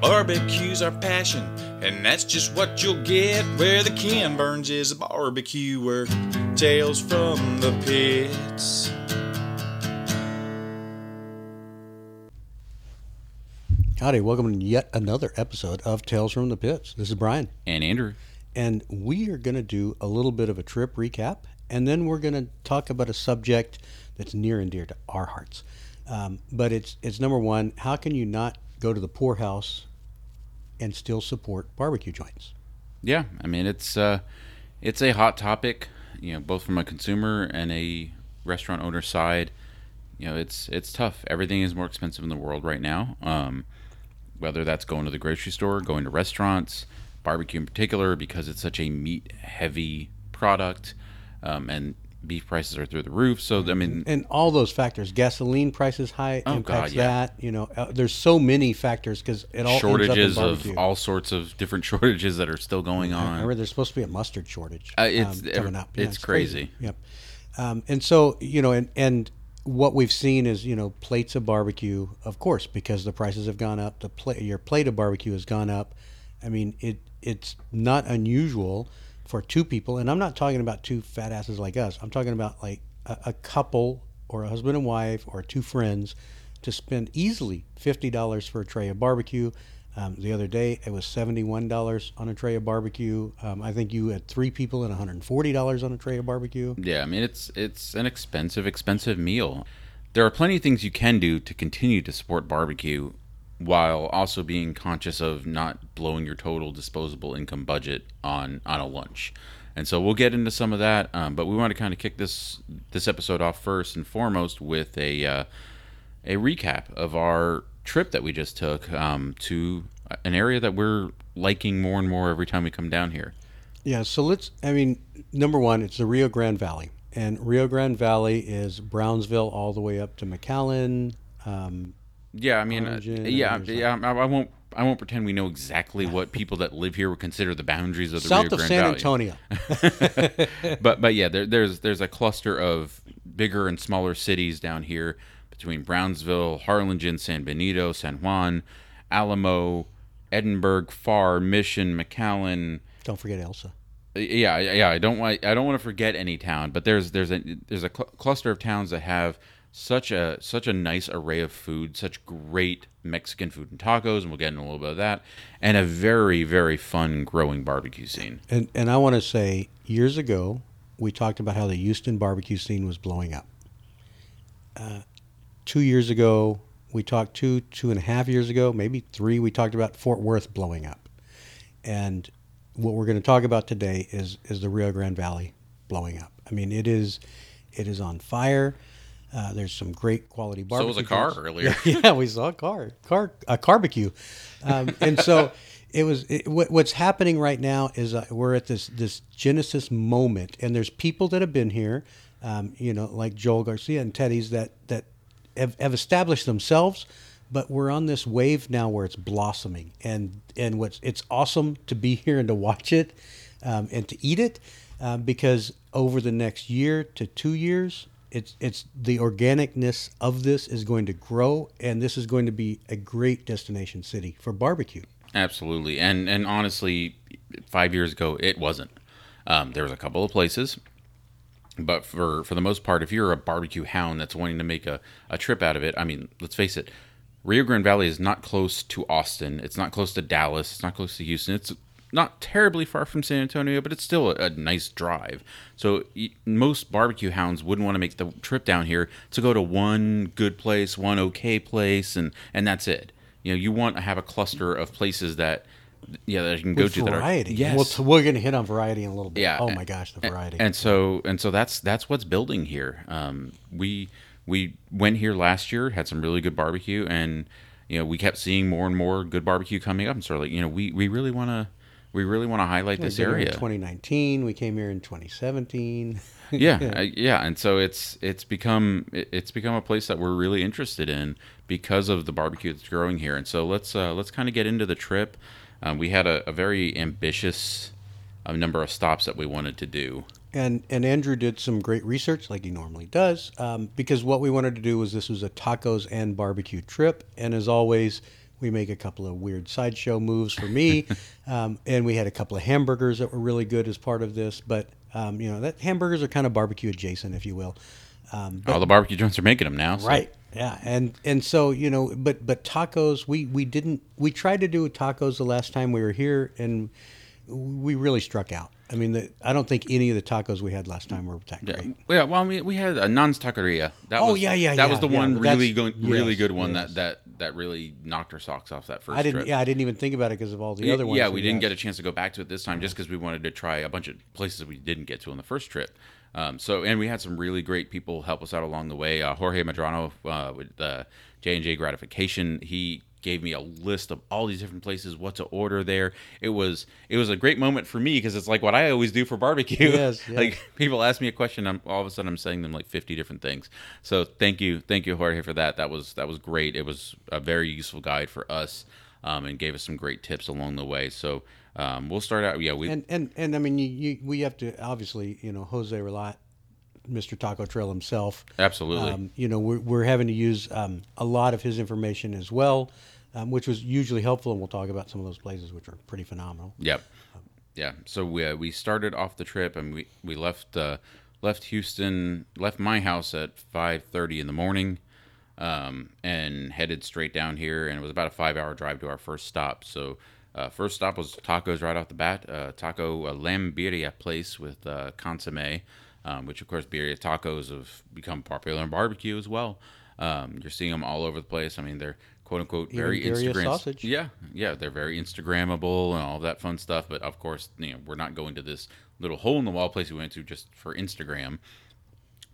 Barbecue's our passion, and that's just what you'll get where the Ken Burns is a barbecuer. Tales from the pits. Howdy, welcome to yet another episode of Tales from the Pits. This is Brian, and Andrew. and we are going to do a little bit of a trip recap, and then we're going to talk about a subject that's near and dear to our hearts. Um, but it's it's number one: how can you not go to the poorhouse and still support barbecue joints? Yeah, I mean it's uh, it's a hot topic, you know, both from a consumer and a restaurant owner side. You know, it's it's tough. Everything is more expensive in the world right now. Um, whether that's going to the grocery store, going to restaurants, barbecue in particular, because it's such a meat heavy product, um, and beef prices are through the roof. So I mean, And all those factors, gasoline prices high Oh, impacts God, yeah. that. You know, uh, there's so many factors because it all shortages ends up in of all sorts of different shortages that are still going on. I remember there's supposed to be a mustard shortage. Uh, it's- um, coming up. it's crazy. Yep. Um, and so you know, and and what we've seen is you know plates of barbecue, of course, because the prices have gone up. The plate, your plate of barbecue has gone up. I mean, it it's not unusual for two people, and I'm not talking about two fat asses like us. I'm talking about like a, a couple or a husband and wife or two friends to spend easily fifty dollars for a tray of barbecue. Um, the other day, it was seventy-one dollars on a tray of barbecue. Um, I think you had three people and one hundred and forty dollars on a tray of barbecue. Yeah, I mean it's it's an expensive, expensive meal. There are plenty of things you can do to continue to support barbecue while also being conscious of not blowing your total disposable income budget on on a lunch. And so we'll get into some of that, um, but we want to kind of kick this this episode off first and foremost with a uh, a recap of our trip that we just took um, to an area that we're liking more and more every time we come down here. Yeah, so let's. I mean, number one, it's the Rio Grande Valley, and Rio Grande Valley is Brownsville all the way up to McAllen. Um, Yeah, I mean, uh, yeah, yeah. I, I won't. I won't pretend we know exactly what people that live here would consider the boundaries of the south Rio of Grande San Valley. Antonio. but but yeah, there, there's there's a cluster of bigger and smaller cities down here between Brownsville, Harlingen, San Benito, San Juan, Alamo, Edinburg, Pharr, Mission, McAllen. Don't forget Elsa. Yeah, yeah. I don't want I don't want to forget any town, but there's there's a there's a cl- cluster of towns that have such a such a nice array of food, such great Mexican food and tacos, and we'll get into a little bit of that, and a very very fun growing barbecue scene. And and I want to say, years ago, we talked about how the Houston barbecue scene was blowing up. Uh, two years ago, we talked two two and a half years ago, maybe three. We talked about Fort Worth blowing up, and what we're going to talk about today is is the Rio Grande Valley blowing up. I mean, it is it is on fire. Uh, there's some great quality barbecue. So was a car earlier. yeah, we saw a car, car, a barbecue, um, and so it was. It, what, what's happening right now is uh, we're at this this Genesis moment, and there's people that have been here, um, you know, like Joel Garcia and Teddy's that that have, have established themselves, but we're on this wave now where it's blossoming, and and what's it's awesome to be here and to watch it, um, and to eat it, um, because over the next year to two years, it's it's the organicness of this is going to grow, and this is going to be a great destination city for barbecue. Absolutely, and and honestly, five years ago it wasn't. Um, there was a couple of places, but for for the most part, if you're a barbecue hound that's wanting to make a, a trip out of it, I mean, let's face it, Rio Grande Valley is not close to Austin. It's not close to Dallas. It's not close to Houston. It's not terribly far from San Antonio, but it's still a, a nice drive. So y- most barbecue hounds wouldn't want to make the trip down here to go to one good place, one okay place, and and that's it. You know, you want to have a cluster of places that yeah that you can go With to that are variety. yes. We'll t- we're going to hit on variety in a little bit. Yeah. Oh my gosh, the variety. And so and so that's that's what's building here. Um, we we went here last year, had some really good barbecue, and you know we kept seeing more and more good barbecue coming up. And sort of like you know we we really want to we really want to highlight this We've been here area. In 2019, we came here in 2017. yeah, uh, yeah, and so it's it's become it's become a place that we're really interested in because of the barbecue that's growing here. And so let's uh, let's kind of get into the trip. Um, we had a, a very ambitious uh, number of stops that we wanted to do. And and Andrew did some great research, like he normally does, um, because what we wanted to do was this was a tacos and barbecue trip, and as always, We make a couple of weird sideshow moves for me, um, and we had a couple of hamburgers that were really good as part of this. But um, you know, that hamburgers are kind of barbecue adjacent, if you will. Um, All the barbecue joints are making them now. so- Right. Yeah, and and so you know, but but tacos, we we didn't. We tried to do tacos the last time we were here, and we really struck out. I mean, the, I don't think any of the tacos we had last time were that Yeah, great. yeah. Well, we, we had a Nans Taqueria. That Oh, was, yeah, yeah, That yeah, was the yeah, one that's- really good, really yes, good one yes. that that that really knocked our socks off that first I didn't. trip. Yeah, I didn't even think about it because of all the other ones. Yeah, we didn't get a chance to go back to it this time just because we wanted to try a bunch of places we didn't get to on the first trip. Um, so, and we had some really great people help us out along the way. Uh, Jorge Madrano uh, with J and J Gratification, he gave me a list of all these different places, what to order there. It was it was a great moment for me because it's like what I always do for barbecue. Yes, yes. like people ask me a question, I'm all of a sudden I'm saying them like 50 different things. So thank you, thank you Jorge for that. That was that was great. It was a very useful guide for us um, and gave us some great tips along the way. So um, we'll start out. Yeah, we And and and I mean, you, you we have to obviously, you know, Jose Ralat, Mr. Taco Trail himself. absolutely. Um, you know, we're, we're having to use um, a lot of his information as well, um, which was usually helpful. And we'll talk about some of those places, which are pretty phenomenal. Yep. Yeah. So we uh, we started off the trip and we we left uh, left Houston left my house at five thirty in the morning, um, and headed straight down here. And it was about a five hour drive to our first stop. So. Uh, first stop was tacos right off the bat. Uh, taco uh, lamb birria place with uh, consomme, um, which of course birria tacos have become popular in barbecue as well. Um, you're seeing them all over the place. I mean, they're quote unquote very Even Instagram sausage. yeah, yeah, they're very Instagrammable and all that fun stuff. But of course, you know, we're not going to this little hole in the wall place we went to just for Instagram.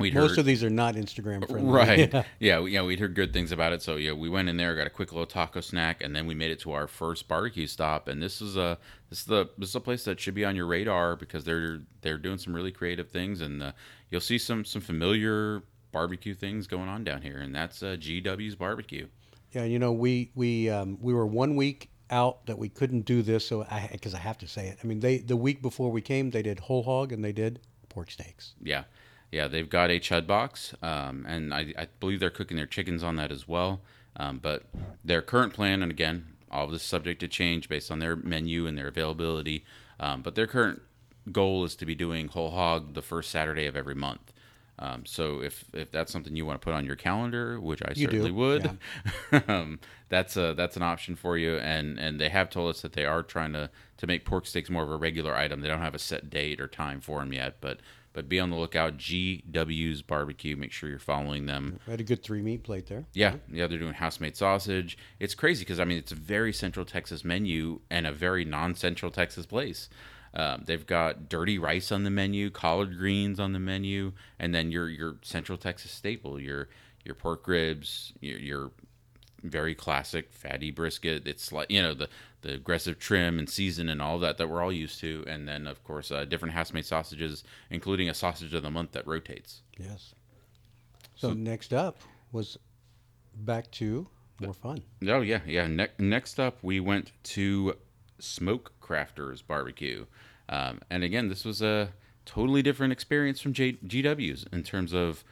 We'd Most heard, of these are not Instagram friendly. right, Yeah. yeah, we, yeah, we'd heard good things about it. So yeah, we went in there, got a quick little taco snack, and then we made it to our first barbecue stop. And this is a this is the this is a place that should be on your radar because they're they're doing some really creative things, and uh, you'll see some some familiar barbecue things going on down here, and that's uh, GW's barbecue. Yeah, you know, we we um, we were one week out that we couldn't do this, so I because I have to say it. I mean, they the week before we came, they did whole hog and they did pork steaks. Yeah, yeah, they've got a chud box, um, and I, I believe they're cooking their chickens on that as well. Um, but their current plan, and again, all of this subject to change based on their menu and their availability. Um, but their current goal is to be doing whole hog the first Saturday of every month. Um, so if if that's something you want to put on your calendar, which I You do, certainly would, um, that's a that's an option for you. And and they have told us that they are trying to to make pork steaks more of a regular item. They don't have a set date or time for them yet, but but be on the lookout. GW's Barbecue. Make sure you're following them. We had a good three meat plate there. Yeah, yeah, they're doing house-made sausage. It's crazy because I mean it's a very Central Texas menu and a very non-Central Texas place. Um, they've got dirty rice on the menu, collard greens on the menu, and then your your Central Texas staple, your your pork ribs, your, your very classic fatty brisket. It's like you know the the aggressive trim and season and all that that we're all used to, and then of course uh, different house-made sausages, including a sausage of the month that rotates. Yes. So, next up was back to more fun. Oh yeah, yeah. Ne- next up, we went to Smoke Crafters Barbecue, um, and again, this was a totally different experience from J- GW's in terms of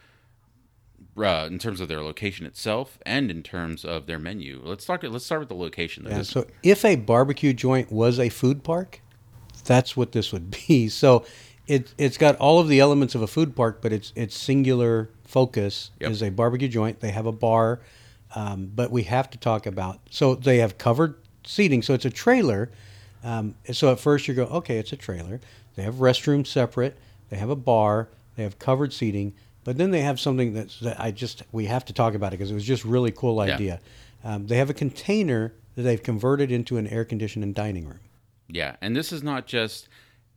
uh, in terms of their location itself and in terms of their menu. Let's talk. Let's start with the location. though. Yeah, so if a barbecue joint was a food park, that's what this would be. So it it's got all of the elements of a food park, but its its singular focus Yep. is a barbecue joint. They have a bar, um, but we have to talk about. So they have covered seating. So it's a trailer. Um, so at first you go, okay, it's a trailer. They have restrooms separate. They have a bar. They have covered seating. But then they have something that's, that I just we have to talk about it because it was just really cool Yeah. idea. Um, they have a container that they've converted into an air conditioned dining room. Yeah, and this is not just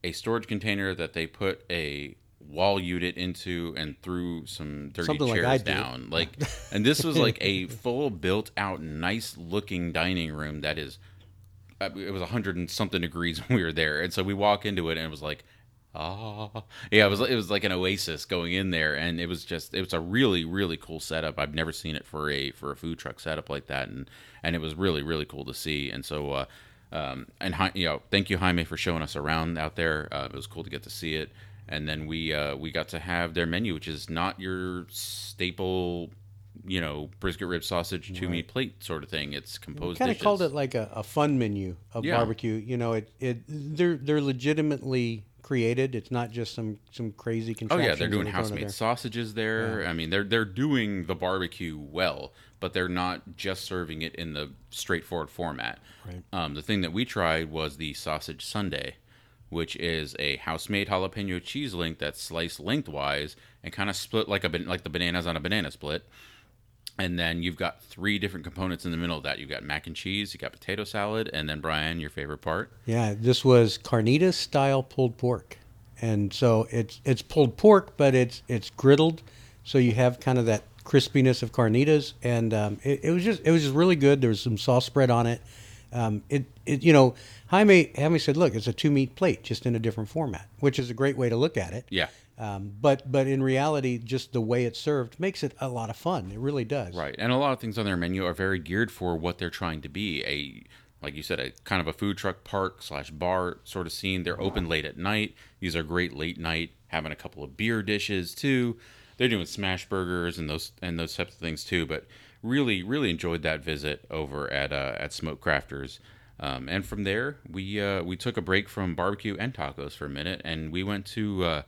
a storage container that they put a wall unit into and threw some dirty Something like chairs do. down. Like, and this was like a full built out, nice looking dining room that is. It was a hundred and something degrees when we were there, and so we walk into it and it was like, ah, yeah, it was it was like an oasis going in there, and it was just it was a really really cool setup. I've never seen it for a for a food truck setup like that, and and it was really really cool to see. And so, uh, um, and you know, thank you Jaime for showing us around out there. Uh, it was cool to get to see it, and then we uh, we got to have their menu, which is not your staple you know brisket rib sausage two meat plate sort of thing. It's composed. kind of called it like a, a fun menu of Yeah. barbecue. You know, it, it they're they're legitimately created. It's not just some some crazy contraption. Oh yeah, they're doing house made sausages there. I mean, they're they're doing the barbecue well, but they're not just serving it in the straightforward format. Right. Um, the thing that we tried was the sausage Sunday, which is a house made jalapeno cheese link that's sliced lengthwise and kind of split like a like the bananas on a banana split. And then you've got three different components in the middle of that. You've got mac and cheese, you got potato salad, and then Brian, your favorite part. Yeah, this was carnitas style pulled pork, and so it's it's pulled pork, but it's it's griddled, so you have kind of that crispiness of carnitas, and um, it, it was just it was just really good. There was some sauce spread on it. Um, it it you know Jaime Jaime said, look, it's a two meat plate, just in a different format, which is a great way to look at it. Yeah. Um, but but in reality, just the way it's served makes it a lot of fun. It really does. Right, and a lot of things on their menu are very geared for what they're trying to be. A like you said, a kind of a food truck park slash bar sort of scene. They're open late at night. These are great late night, having a couple of beer dishes too. They're doing smash burgers and those and those types of things too. But really, really enjoyed that visit over at uh, at Smoke Crafters. Um, and from there, we uh, we took a break from barbecue and tacos for a minute, and we went to uh,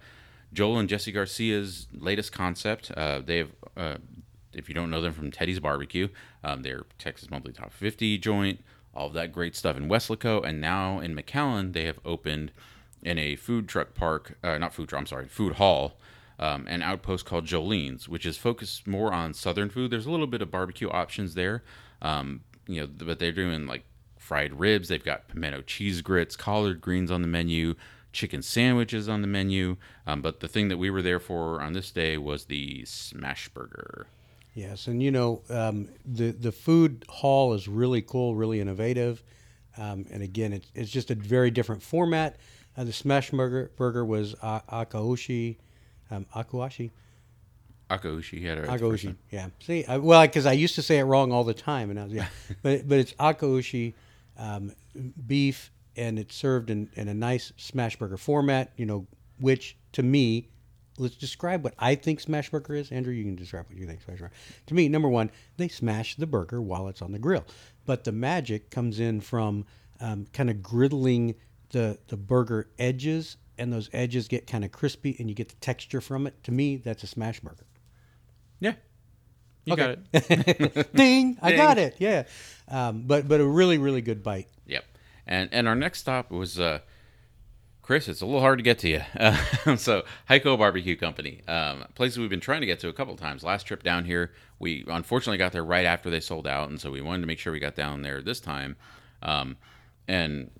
Joel and Jesse Garcia's latest concept. Uh, they have, uh, if you don't know them from Teddy's Barbecue, um, they're Texas Monthly Top 50 joint, all of that great stuff in Weslaco, and now in McAllen they have opened in a food truck park, uh, not food truck, I'm sorry, food hall. Um, an outpost called Jolene's, which is focused more on southern food. There's a little bit of barbecue options there, um, you know, but they're doing like fried ribs. They've got pimento cheese grits, collard greens on the menu, chicken sandwiches on the menu. Um, but the thing that we were there for on this day was the smash burger. Yes, and you know um, the the food hall is really cool, really innovative, um, and again, it's it's just a very different format. Uh, the smash burger burger was uh, akaoshi, um, akuashi, Akaushi had it right the akaoshi. Yeah, see, I, well, because I used to say it wrong all the time, and I was yeah, but but it's akaoshi um, beef, and it's served in in a nice smash burger format. You know, which to me. Let's describe what I think smash burger is. Andrew, you can describe what you think smash burger. To me, number one, they smash the burger while it's on the grill, but the magic comes in from um, kind of griddling the the burger edges, and those edges get kind of crispy, and you get the texture from it. To me, that's a smash burger. Yeah. You Okay. got it. Ding! I Ding. got it. Yeah, um, but but a really really good bite. Yep. And and our next stop was uh, Chris. It's a little hard to get to you. Uh, so Heiko Barbecue Company, um, places we've been trying to get to a couple times. Last trip down here, we unfortunately got there right after they sold out, and so we wanted to make sure we got down there this time. Um, and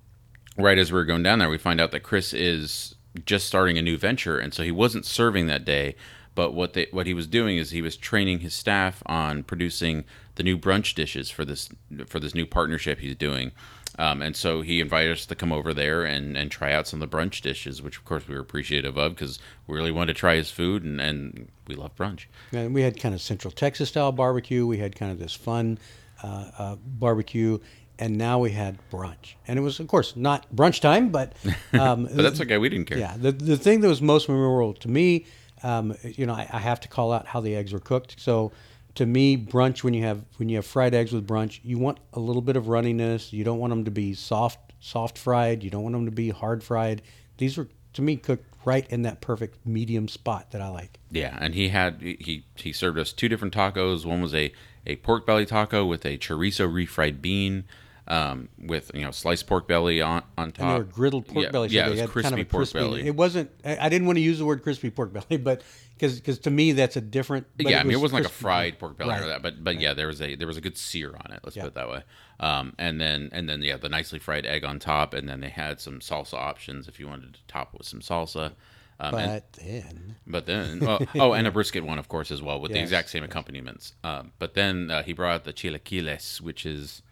right as we were going down there, we find out that Chris is just starting a new venture, and so he wasn't serving that day. But what they what he was doing is he was training his staff on producing the new brunch dishes for this for this new partnership he's doing. Um, and so he invited us to come over there and, and try out some of the brunch dishes, which of course we were appreciative of because we really wanted to try his food and, and we love brunch. And we had kind of Central Texas style barbecue. We had kind of this fun uh, uh, barbecue, and now we had brunch. And it was, of course, not brunch time, but um, But that's okay. We didn't care. yeah. The the thing that was most memorable to me, um, you know, I, I have to call out how the eggs were cooked. So. To me, brunch when you have when you have fried eggs with brunch, you want a little bit of runniness. You don't want them to be soft soft fried. You don't want them to be hard fried. These were to me cooked right in that perfect medium spot that I like. Yeah, and he had he he served us two different tacos. One was a a pork belly taco with a chorizo refried bean, um, with you know sliced pork belly on on top. And they were griddled pork yeah, belly. So Yeah, it was crispy kind of pork crispy, belly. It wasn't. I I didn't want to use the word crispy pork belly, but because because to me that's a different. yeah, I mean it wasn't like a fried pork belly Right. or that, but but yeah, there was a there was a good sear on it. Let's Yeah. put it that way. Um, and then and then yeah, the nicely fried egg on top, and then they had some salsa options if you wanted to top it with some salsa. Um, and- But then, But then, well, oh, and a brisket one, of course, as well, with the exact same accompaniments. Um, but then uh, he brought out the chilaquiles, which is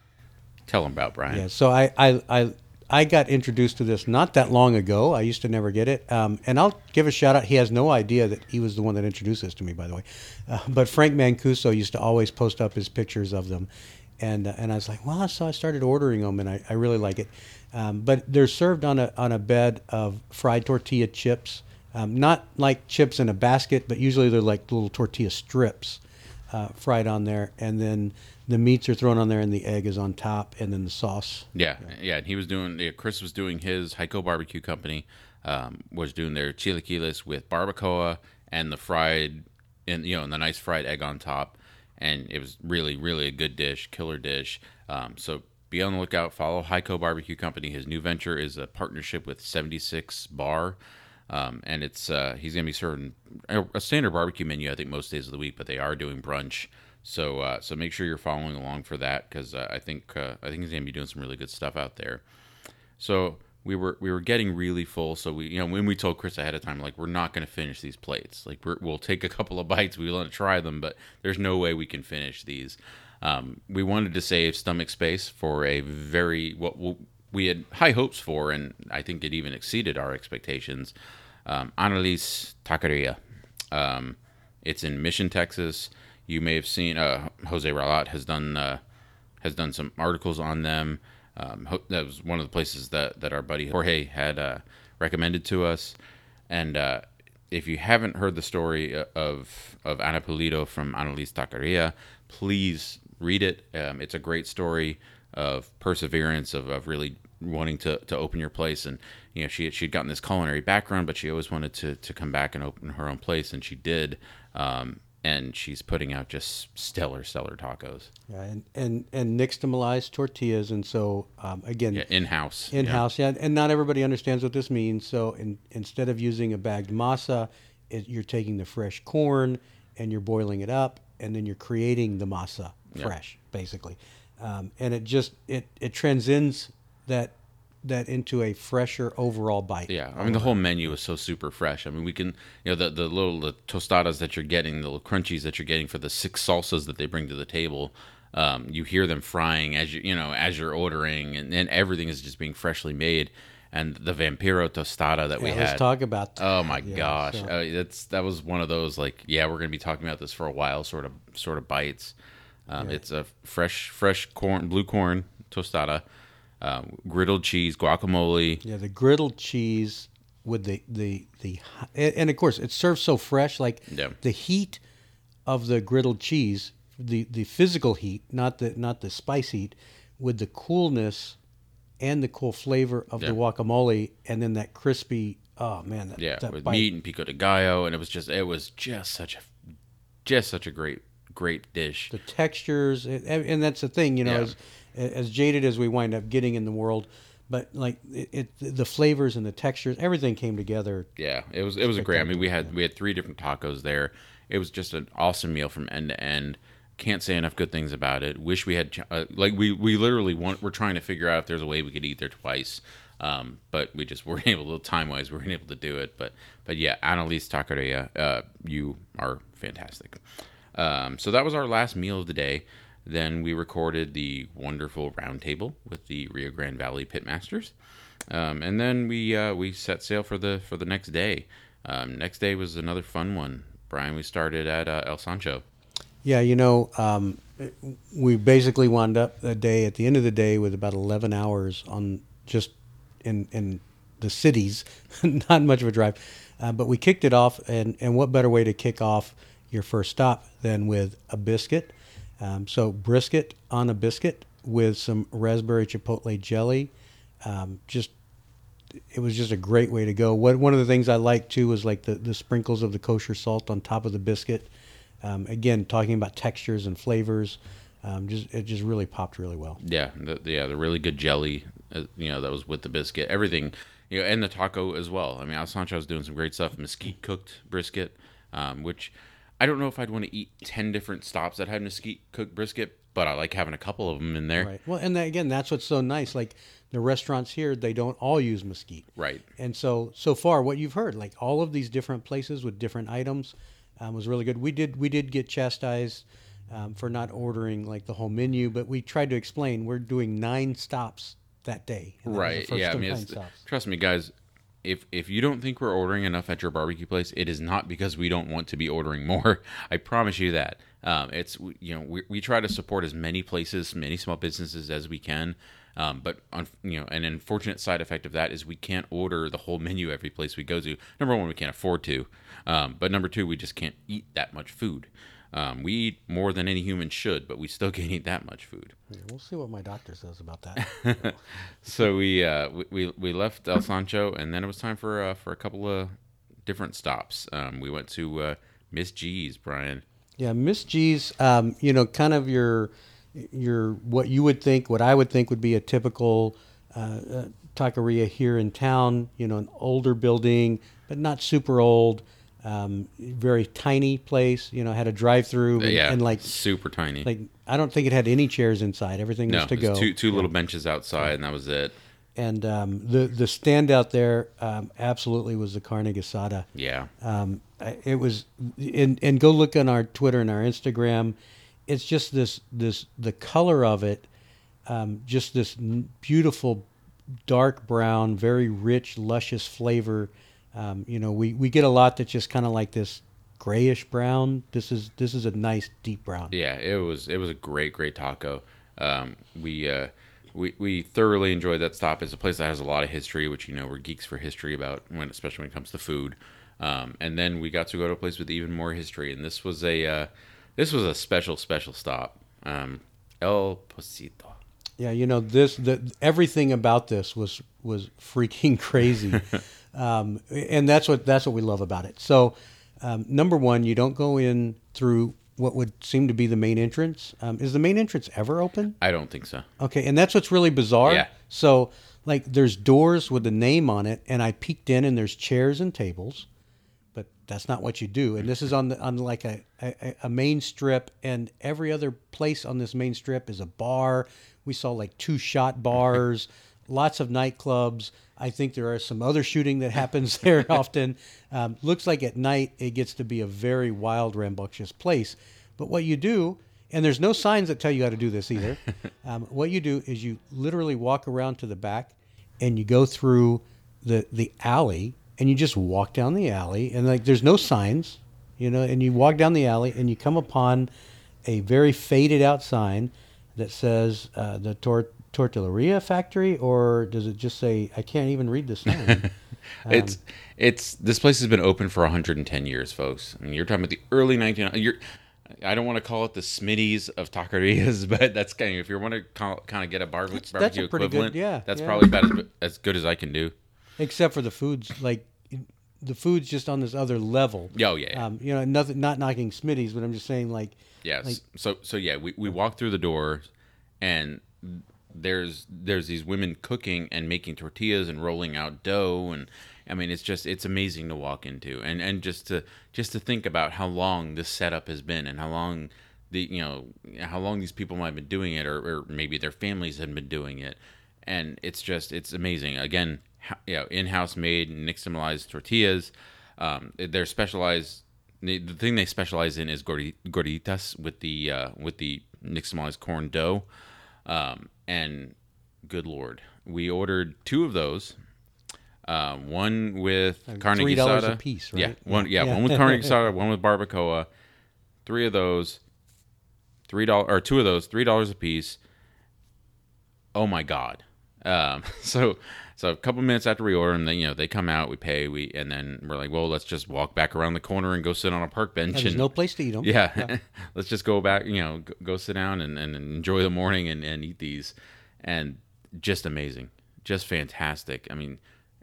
tell him about Brian. yeah. So I, I, I, I got introduced to this not that long ago. I used to never get it. Um, and I'll give a shout out. He has no idea that he was the one that introduced this to me, by the way. Uh, but Frank Mancuso used to always post up his pictures of them. And, uh, and I was like, well, so I started ordering them, and I, I really like it. Um, but they're served on a, on a bed of fried tortilla chips, um, not like chips in a basket, but usually they're like little tortilla strips. uh, fried on there, and then the meats are thrown on there, and the egg is on top, and then the sauce. Yeah, yeah. And he was doing. Yeah, Chris was doing his Heiko Barbecue Company um, was doing their chilaquiles with barbacoa and the fried, and you know, and the nice fried egg on top, and it was really, really a good dish, killer dish. Um, so be on the lookout. Follow Heiko Barbecue Company. His new venture is a partnership with Seventy Six Bar. Um, and it's uh, he's gonna be serving a, a standard barbecue menu, I think most days of the week, but they are doing brunch. So uh, so make sure you're following along for that because uh, I think uh, I think he's gonna be doing some really good stuff out there. So we were we were getting really full. So we you know when we told Chris ahead of time like we're not gonna finish these plates. Like we're, we'll take a couple of bites. We want to try them, but there's no way we can finish these. Um, we wanted to save stomach space for a very what we had high hopes for, and I think it even exceeded our expectations. Um, Ana Liz Taqueria. Um, it's in Mission, Texas. You may have seen uh, Jose Ralat has done uh, has done some articles on them. Um, that was one of the places that, that our buddy Jorge had uh, recommended to us. And uh, if you haven't heard the story uh, of of Ana Pulido from Ana Liz Taqueria, please read it. Um, it's a great story of perseverance, of, of really wanting to, to open your place. And, you know, she, she'd gotten this culinary background, but she always wanted to, to come back and open her own place. And she did. Um, and she's putting out just stellar, stellar tacos. Yeah, and and and nixtamalized tortillas, and so um, again, yeah, in house, in house, yeah. yeah. and not everybody understands what this means. So, in, instead of using a bagged masa, it, you're taking the fresh corn and you're boiling it up, and then you're creating the masa fresh, basically, um, and it just it it transcends that that into a fresher overall bite. Yeah, I mean the whole menu is so super fresh. I mean we can you know the the little the tostadas that you're getting, the little crunchies that you're getting for the six salsas that they bring to the table. Um, you hear them frying as you you know as you're ordering, and, and everything is just being freshly made. And the Vampiro tostada that yeah, we had. Let's talk about. That. Oh my yeah, gosh, so. uh, that's that was one of those like yeah we're gonna be talking about this for a while sort of sort of bites. Um, yeah. It's a fresh fresh corn blue corn tostada um, griddled cheese, guacamole. Yeah, the griddled cheese with the the the and of course it's served so fresh. Like yeah. the heat of the griddled cheese, the the physical heat, not the not the spice heat, with the coolness and the cool flavor of yeah. the guacamole, and then that crispy. Oh man, that, yeah, that with bite. meat and pico de gallo, and it was just it was just such a just such a great great dish. The textures, and, and that's the thing, you know, yeah. As jaded as we wind up getting in the world, but like it, it, the flavors and the textures, everything came together. Yeah, it was it was a great. I mean, we had we had three different tacos there. It was just an awesome meal from end to end. Can't say enough good things about it. Wish we had uh, like we we literally want we're trying to figure out if there's a way we could eat there twice. Um, but we just weren't able to time wise we weren't able to do it. But but yeah, Ana Liz Taqueria, uh, you are fantastic. Um, so that was our last meal of the day. Then we recorded the wonderful roundtable with the Rio Grande Valley Pitmasters, um, and then we uh, we set sail for the for the next day. Um, next day was another fun one. Brian, we started at uh, El Sancho. Yeah, you know, um, we basically wound up the day at the end of the day with about eleven hours on just in in the cities, not much of a drive, uh, but we kicked it off, and and what better way to kick off your first stop than with a biscuit um, so brisket on a biscuit with some raspberry chipotle jelly. Um, just it was just a great way to go. What one of the things I liked too was like the, the sprinkles of the kosher salt on top of the biscuit. Um, again, talking about textures and flavors, um, just it just really popped really well. Yeah, the, yeah, the really good jelly, uh, you know, that was with the biscuit. Everything, you know, and the taco as well. I mean, Al was doing some great stuff. Mesquite cooked brisket, um, which I don't know if I'd want to eat ten different stops that had mesquite cooked brisket, but I like having a couple of them in there. Right. Well, and that, again, that's what's so nice. Like the restaurants here, they don't all use mesquite. Right. And so so far, what you've heard, like all of these different places with different items, um, was really good. We did we did get chastised um, for not ordering like the whole menu, but we tried to explain we're doing nine stops that day. right. Yeah. I mean, trust me, guys if if you don't think we're ordering enough at your barbecue place, it is not because we don't want to be ordering more. I promise you that. Um, it's you know we, we try to support as many places, many small businesses as we can. Um, but on, you know, an unfortunate side effect of that is we can't order the whole menu every place we go to. Number one, we can't afford to. Um, but number two, we just can't eat that much food. Um, we eat more than any human should, but we still can't eat that much food. Yeah, we'll see what my doctor says about that. So we uh, we- we left El Sancho, and then it was time for uh, for a couple of different stops. Um, we went to uh, Miss G's, Brian. Yeah, Miss G's, um, you know, kind of your your what you would think, what I would think would be a typical uh, uh, taqueria here in town. You know, an older building, but not super old. Um, very tiny place. You know, had a drive-through and, yeah, and like super tiny. like I don't think it had any chairs inside. Everything no, was to was go. two two little benches outside, and that was it. and um, the the standout there um, absolutely was the carne asada. Yeah, Um, it was, and and go look on our Twitter and our Instagram. It's just this this the color of it, um, just this beautiful dark brown, very rich, luscious flavor. Um, you know, we, we get a lot that's just kind of like this grayish brown. This is this is a nice deep brown. yeah. It was it was a great great taco. Um, we uh, we we thoroughly enjoyed that stop. It's a place that has a lot of history, which you know we're geeks for history about when especially when it comes to food. Um, and then we got to go to a place with even more history, and this was a uh, this was a special special stop. Um, El Posito. Yeah, you know this. The everything about this was was freaking crazy, um, and that's what that's what we love about it. So, um, number one, you don't go in through what would seem to be the main entrance. Um, is the main entrance ever open? I don't think so. Okay, and that's what's really bizarre. Yeah. So, like, there's doors with the name on it, and I peeked in, and there's chairs and tables, but that's not what you do. And this is on the on like a a, a main strip, and every other place on this main strip is a bar. We saw like two shot bars, lots of nightclubs. I think there are some other shooting that happens there often. Um, looks like at night it gets to be a very wild, rambunctious place. But what you do, and there's no signs that tell you how to do this either. Um, what you do is you literally walk around to the back, and you go through the the alley, and you just walk down the alley, and like there's no signs, you know, and you walk down the alley, and you come upon a very faded out sign that says uh, the tor- tortilleria factory, or does it just say I can't even read the sign? it's it's this place has been open for 110 years, folks. I mean, you're talking about the early 19. You're I don't want to call it the Smitty's of taquerias, but that's kind of if you want to call, kind of get a barbecue, That's- that's a barbecue pretty good- equivalent. yeah, that's yeah. probably about as, as good as I can do. Except for the foods, like the food's just on this other level. Oh, yeah, yeah. Um, you know, nothing, not knocking Smitty's, but I'm just saying, like, Yes. Like- so so yeah, we, we walk through the door and there's there's these women cooking and making tortillas and rolling out dough. And I mean it's just it's amazing to walk into and and just to just to think about how long this setup has been and how long the you know how long these people might have been doing it or, or maybe their families had been doing it. And it's just it's amazing. Again you know in-house made nixtamalized tortillas. Um, they're specialized the, the thing they specialize in is gorditas with the uh, with the nixtamalized corn dough. Um, and good lord we ordered two of those uh, one with carne $3 asada a piece, yeah one yeah, Yeah. one with carne asada one with barbacoa three of those three dollars or two of those three dollars a piece. Oh my god. Um, so so a couple minutes after we order them they you know they come out we pay we and then we're like well let's just walk back around the corner and go sit on a park bench there's and no place to eat them. yeah, let's just go back you know go, go sit down and, and enjoy the morning and, and eat these. And just amazing. Just fantastic. I mean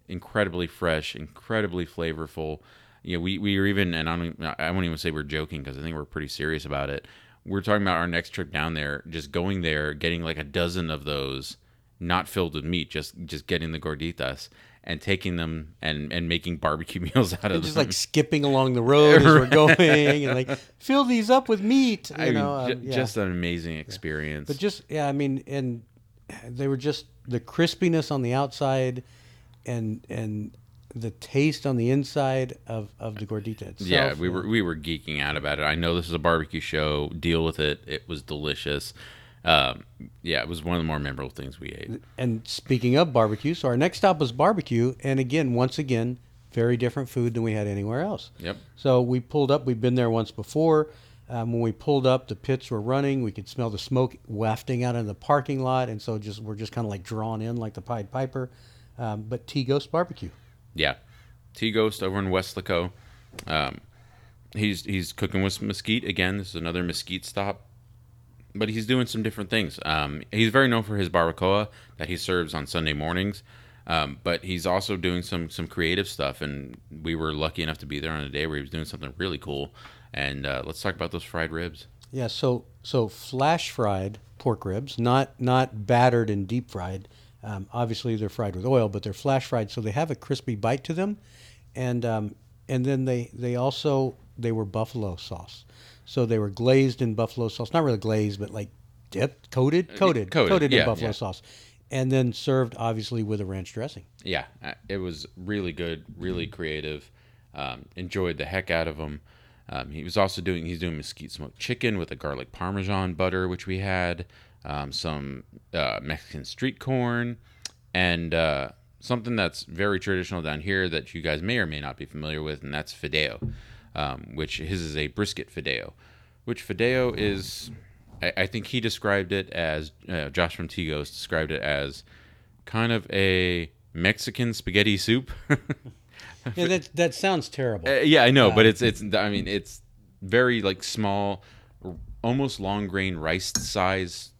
incredibly fresh incredibly flavorful. You know we, we were even and i don't i won't even say we're joking because i think we're pretty serious about it. We're talking about our next trip down there just going there getting like a dozen of those not filled with meat just just getting the gorditas and taking them and and making barbecue meals out of And just them like skipping along the road as we're going, and like fill these up with meat. You I mean, know, ju- um, yeah. just an amazing experience But just yeah, I mean, and they were just the crispiness on the outside, and and the taste on the inside of, of the gordita itself. yeah, we were we were geeking out about it. I know this is a barbecue show. Deal with it. It was delicious. Um, yeah, it was one of the more memorable things we ate. And speaking of barbecue, so our next stop was barbecue, and again, once again, very different food than we had anywhere else. Yep. So we pulled up. We've been there once before. Um, when we pulled up, the pits were running. We could smell the smoke wafting out in the parking lot, and so just we're just kind of like drawn in like the Pied Piper. Um, but T Ghost Barbecue. Yeah, T Ghost over in Weslaco. Um, he's he's cooking with some mesquite again. This is another mesquite stop, but he's doing some different things. Um, he's very known for his barbacoa that he serves on Sunday mornings, um, but he's also doing some some creative stuff. And we were lucky enough to be there on a day where he was doing something really cool. And uh, let's talk about those fried ribs. Yeah, so so flash fried pork ribs, not not battered and deep fried. Um, obviously, they're fried with oil, but they're flash fried, so they have a crispy bite to them, and um, and then they they also they were buffalo sauce, so they were glazed in buffalo sauce, not really glazed, but like dipped, coated, coated, coated, coated, yeah, in buffalo yeah. sauce, and then served obviously with a ranch dressing. yeah, uh, it was really good, really creative. Um, enjoyed the heck out of them. Um, he was also doing he's doing mesquite smoked chicken with a garlic parmesan butter, which we had, um, some uh, Mexican street corn, and uh, something that's very traditional down here that you guys may or may not be familiar with, and that's fideo, um, which his is a brisket fideo, which fideo is. I, I think he described it as uh, Josh from Tigos described it as kind of a Mexican spaghetti soup. Yeah, that that sounds terrible. Uh, yeah, I know, but it's it's. I mean, it's very like small, almost long grain rice size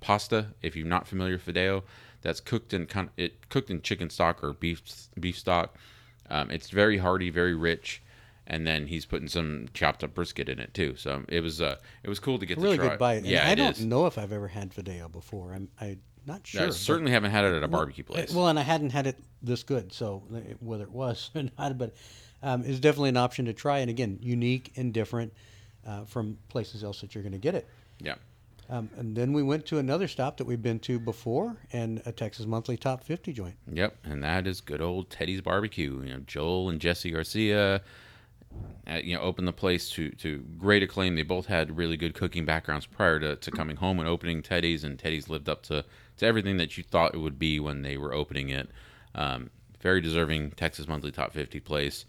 pasta. If you're not familiar with fideo, that's cooked in kind it cooked in chicken stock or beef beef stock. Um, it's very hearty, very rich, and then he's putting some chopped up brisket in it too. So it was uh it was cool to get really to try. good bite. Yeah, I don't is. know if I've ever had fideo before. I'm I not sure. I certainly haven't had it at a barbecue place. Well, and I hadn't had it this good, so uh, whether it was or not, but um, it's definitely an option to try. And again, unique and different uh, from places else that you're going to get it. yeah. Um, and then we went to another stop that we've been to before, and a Texas Monthly Top 50 joint. Yep, and that is good old Teddy's Barbecue. You know, Joel and Jesse Garcia, uh, you know, opened the place to to great acclaim. They both had really good cooking backgrounds prior to, to coming home and opening Teddy's, and Teddy's lived up to to everything that you thought it would be when they were opening it. Um, very deserving Texas Monthly Top 50 place.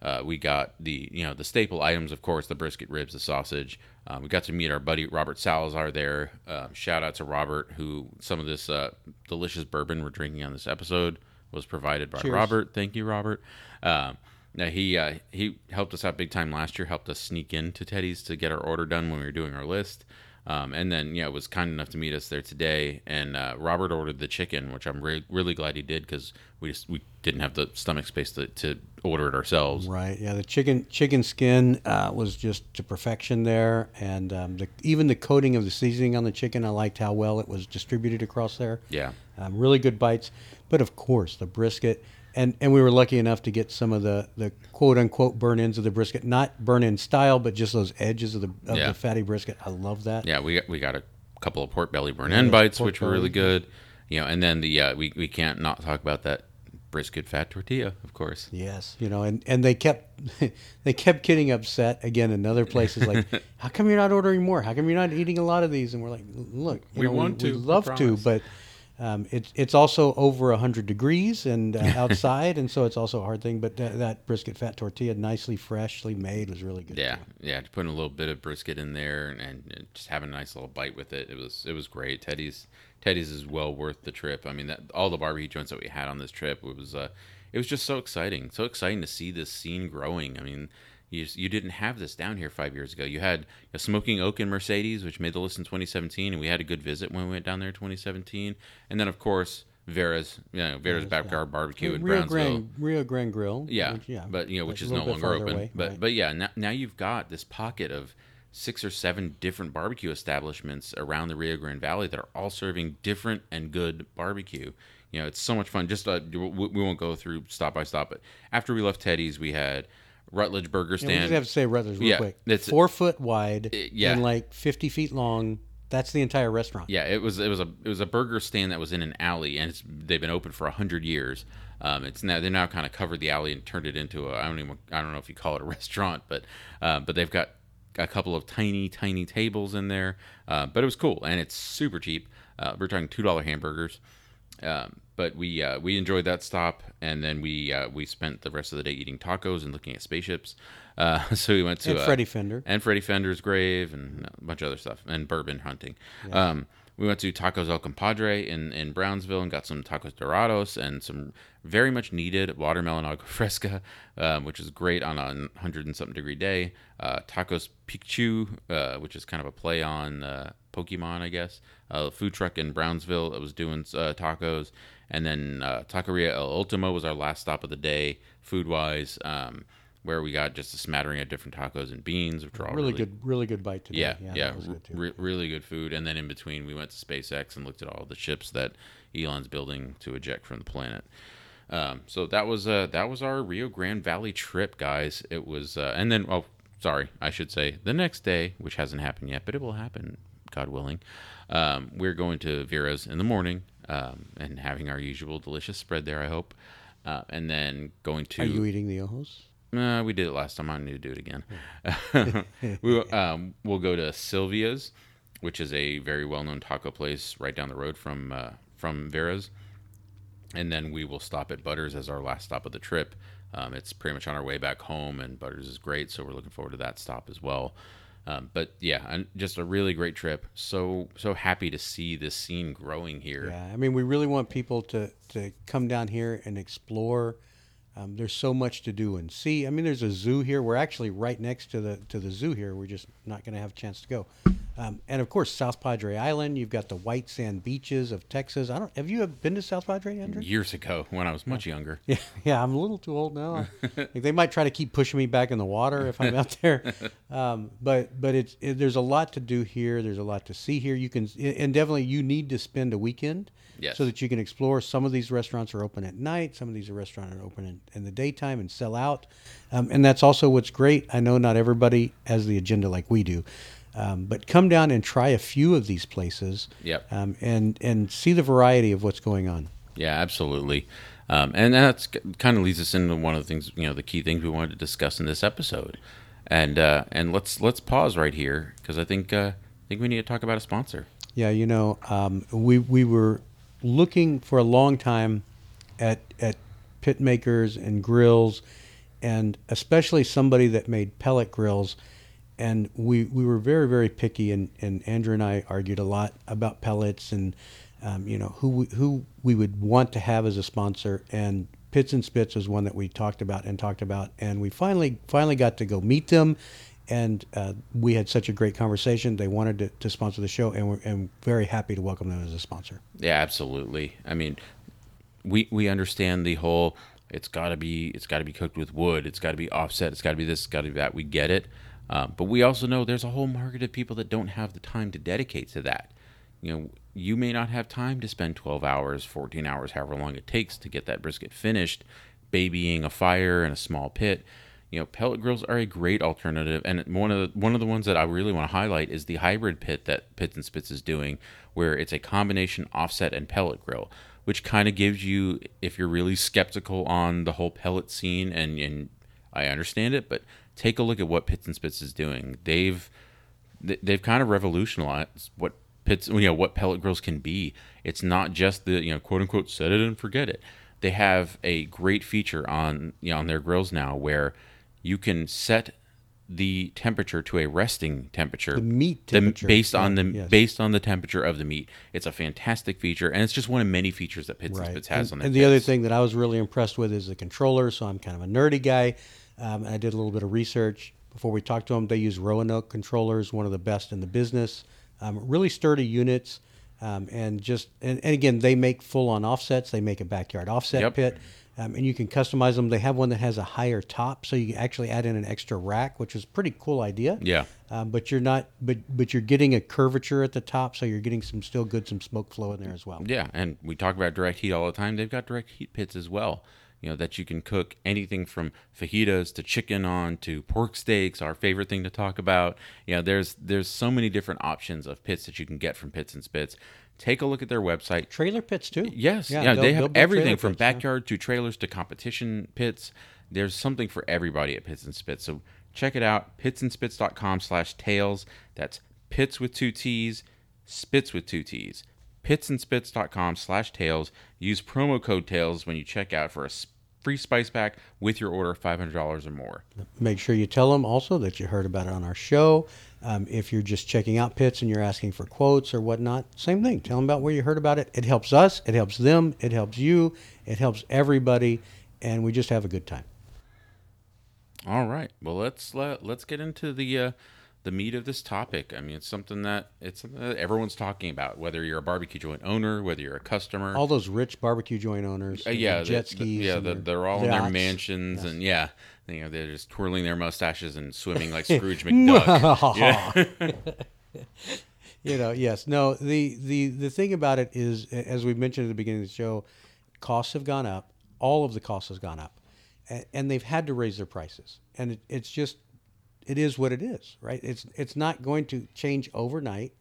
Uh, we got the you know the staple items, of course, the brisket ribs, the sausage. Uh, we got to meet our buddy Robert Salazar there. Uh, shout out to Robert, who some of this uh, delicious bourbon we're drinking on this episode was provided by Cheers. Robert. Thank you, Robert. Um, now he uh, he helped us out big time last year. Helped us sneak into Teddy's to get our order done when we were doing our list. Um, and then, yeah, was kind enough to meet us there today. And uh, Robert ordered the chicken, which I'm re- really glad he did because we just we didn't have the stomach space to, to order it ourselves. Right. Yeah. The chicken chicken skin uh, was just to perfection there, and um, the, even the coating of the seasoning on the chicken, I liked how well it was distributed across there. Yeah. Um, really good bites, but of course the brisket, and and we were lucky enough to get some of the the quote unquote burn ends of the brisket, not burn in style, but just those edges of the of Yeah. the fatty brisket. I love that. Yeah, we got, we got a couple of pork belly burn end bites, which were really good. You know, and then the uh, we we can't not talk about that brisket fat tortilla, of course. Yes, you know, and, and they kept they kept getting upset again in other places. Like, how come you're not ordering more? How come you're not eating a lot of these? And we're like, look, you We know, want we, to, we love to, but um, it's it's also over hundred degrees and uh, outside, and so it's also a hard thing. But that, that brisket fat tortilla, nicely freshly made, was really good. Yeah, too. yeah, putting a little bit of brisket in there and, and just having a nice little bite with it. It was it was great. Teddy's Teddy's is well worth the trip. I mean, that all the barbecue joints that we had on this trip, it was uh, it was just so exciting, so exciting to see this scene growing. I mean. You, just- you didn't have this down here five years ago. You had a Smoking Oak in Mercedes, which made the list in 2017, and we had a good visit when we went down there in 2017. And then, of course, Vera's, you know, Vera's Backyard Barbecue in Rio Brownsville. Grande, Rio Grande Grill. Yeah, which, yeah, but you know, which is no longer open. away, but right. but yeah, now, now you've got this pocket of six or seven different barbecue establishments around the Rio Grande Valley that are all serving different and good barbecue. You know, it's so much fun. Just uh, we, we won't go through stop by stop, but after we left Teddy's, we had Rutledge Burger Yeah, we Stand. just have to say Rutledge real Yeah, quick. it's- Four foot wide yeah. and like fifty feet long. That's the entire restaurant. Yeah, it was it was a it was a burger stand that was in an alley, and it's they've been open for a hundred years. Um, it's now they now kind of covered the alley and turned it into a I don't even I don't know if you call it a restaurant, but uh, but they've got a couple of tiny tiny tables in there. Uh, but it was cool and it's super cheap. Uh, we're talking two dollar hamburgers. Um, but we uh, we enjoyed that stop, and then we uh, we spent the rest of the day eating tacos and looking at spaceships. Uh, so we went to And uh, Freddie Fender. and Freddie Fender's grave and a bunch of other stuff and bourbon hunting. Um, we went to Tacos El Compadre in, in Brownsville and got some tacos dorados and some very much needed watermelon agua fresca, um, which is great on a 100 and something degree day. Uh, tacos Pikachu, uh, which is kind of a play on uh, Pokemon, I guess. Uh, food truck in Brownsville that was doing uh, tacos. And then uh, Taqueria El Ultimo was our last stop of the day, food wise. Um, where we got just a smattering of different tacos and beans, which are all really, really, good, really good bite today. yeah, yeah, good re- really good food. And then in between, we went to SpaceX and looked at all the ships that Elon's building to eject from the planet. Um, so that was uh, that was our Rio Grande Valley trip, guys. It was, uh, and then oh, sorry, I should say the next day, which hasn't happened yet, but it will happen, God willing. Um, we're going to Vera's in the morning um, and having our usual delicious spread there. I hope, uh, and then going to Are you eating the ojos? uh, we did it last time. I need to do it again. we, um, we'll go to Sylvia's, which is a very well-known taco place right down the road from uh, from Vera's, and then we will stop at Butters as our last stop of the trip. Um, it's pretty much on our way back home, and Butters is great, so we're looking forward to that stop as well. Um, but yeah, just a really great trip. So so happy to see this scene growing here. Yeah, I mean, we really want people to to come down here and explore. Um, there's so much to do and see. I mean, there's a zoo here. We're actually right next to the to the zoo here. We're just not going to have a chance to go. Um, and of course, South Padre Island. You've got the white sand beaches of Texas. I don't. Have you been to South Padre, Andrew? Years ago, when I was much younger. Yeah, yeah. I'm a little too old now. they might try to keep pushing me back in the water if I'm out there. Um, but but it's it, there's a lot to do here. There's a lot to see here. You can and definitely you need to spend a weekend. Yes. So that you can explore. Some of these restaurants are open at night. Some of these restaurants are open in, in the daytime and sell out. Um, and that's also what's great. I know not everybody has the agenda like we do. Um, but come down and try a few of these places. Yep. Um, and and see the variety of what's going on. Yeah, absolutely. Um, and that's kind of leads us into one of the things, you know, the key things we wanted to discuss in this episode. And uh, and let's let's pause right here because I think uh, I think we need to talk about a sponsor. Yeah, you know, um, we we were looking for a long time at at pit makers and grills, and especially somebody that made pellet grills. And we, we were very very picky, and, and Andrew and I argued a lot about pellets and um, you know who we, who we would want to have as a sponsor. And Pits and Spits was one that we talked about and talked about, and we finally finally got to go meet them and uh, we had such a great conversation. They wanted to, to sponsor the show, and we're and very happy to welcome them as a sponsor. Yeah, absolutely. I mean, we we understand the whole. It's got to be it's got to be cooked with wood. It's got to be offset. It's got to be this. It's got to be that. We get it, um, but we also know there's a whole market of people that don't have the time to dedicate to that. You know, you may not have time to spend 12 hours, 14 hours, however long it takes to get that brisket finished, babying a fire in a small pit you know, pellet grills are a great alternative, and one of the, one of the ones that I really want to highlight is the hybrid pit that Pits and Spits is doing, where it's a combination offset and pellet grill, which kind of gives you, if you're really skeptical on the whole pellet scene, and and I understand it, but take a look at what Pits and Spits is doing. They've they've kind of revolutionized what pits, you know, what pellet grills can be. It's not just the you know quote unquote set it and forget it. They have a great feature on you know on their grills now where you can set the temperature to a resting temperature. The meat the- temperature. based on the Yes. based on the temperature of the meat. It's a fantastic feature, and it's just one of many features that Pits and Right. Spits has and, on and the other thing that I was really impressed with is the controller. So I'm kind of a nerdy guy. Um, and I did a little bit of research before we talked to them. They use Roanoke controllers, one of the best in the business. Um, really sturdy units. Um, and just and, and again, they make full on offsets. They make a backyard offset Yep. pit. Um, and you can customize them. They have one that has a higher top, so you can actually add in an extra rack, which is a pretty cool idea. Yeah. Um, but you're not, but but you're getting a curvature at the top, so you're getting some still good some smoke flow in there as well. Yeah, and we talk about direct heat all the time. They've got direct heat pits as well. You know that you can cook anything from fajitas to chicken on to pork steaks. Our favorite thing to talk about. You know, there's there's so many different options of pits that you can get from Pits and Spits. Take a look at their website. Trailer pits too. Yes, yeah, they'll- they have everything from pits, yeah. backyard to trailers to competition pits. There's something for everybody at Pits and Spits. So check it out, pitsandspits.com slash tails. That's pits with two T's, spits with two T's. Pitsandspits.com slash tails. Use promo code tails when you check out for a free spice pack with your order of five hundred dollars or more. Make sure you tell them also that you heard about it on our show. Um, if you're just checking out pits and you're asking for quotes or whatnot, same thing. Tell them about where you heard about it. It helps us, it helps them, it helps you, it helps everybody, and we just have a good time. All right. Well, let's let, let's get into the uh, the meat of this topic. I mean, it's something that it's something that everyone's talking about. Whether you're a barbecue joint owner, whether you're a customer, All those rich barbecue joint owners, Uh, yeah, jet the- the- yeah, the, they're all in their yachts. mansions, and yeah, you know, they're just twirling their mustaches and swimming like Scrooge McDuck. you know, yes, no. The the the thing about it is, as we mentioned at the beginning of the show, costs have gone up. All of the costs has gone up, and, and they've had to raise their prices. And it, it's just, it is what it is, right? It's it's not going to change overnight.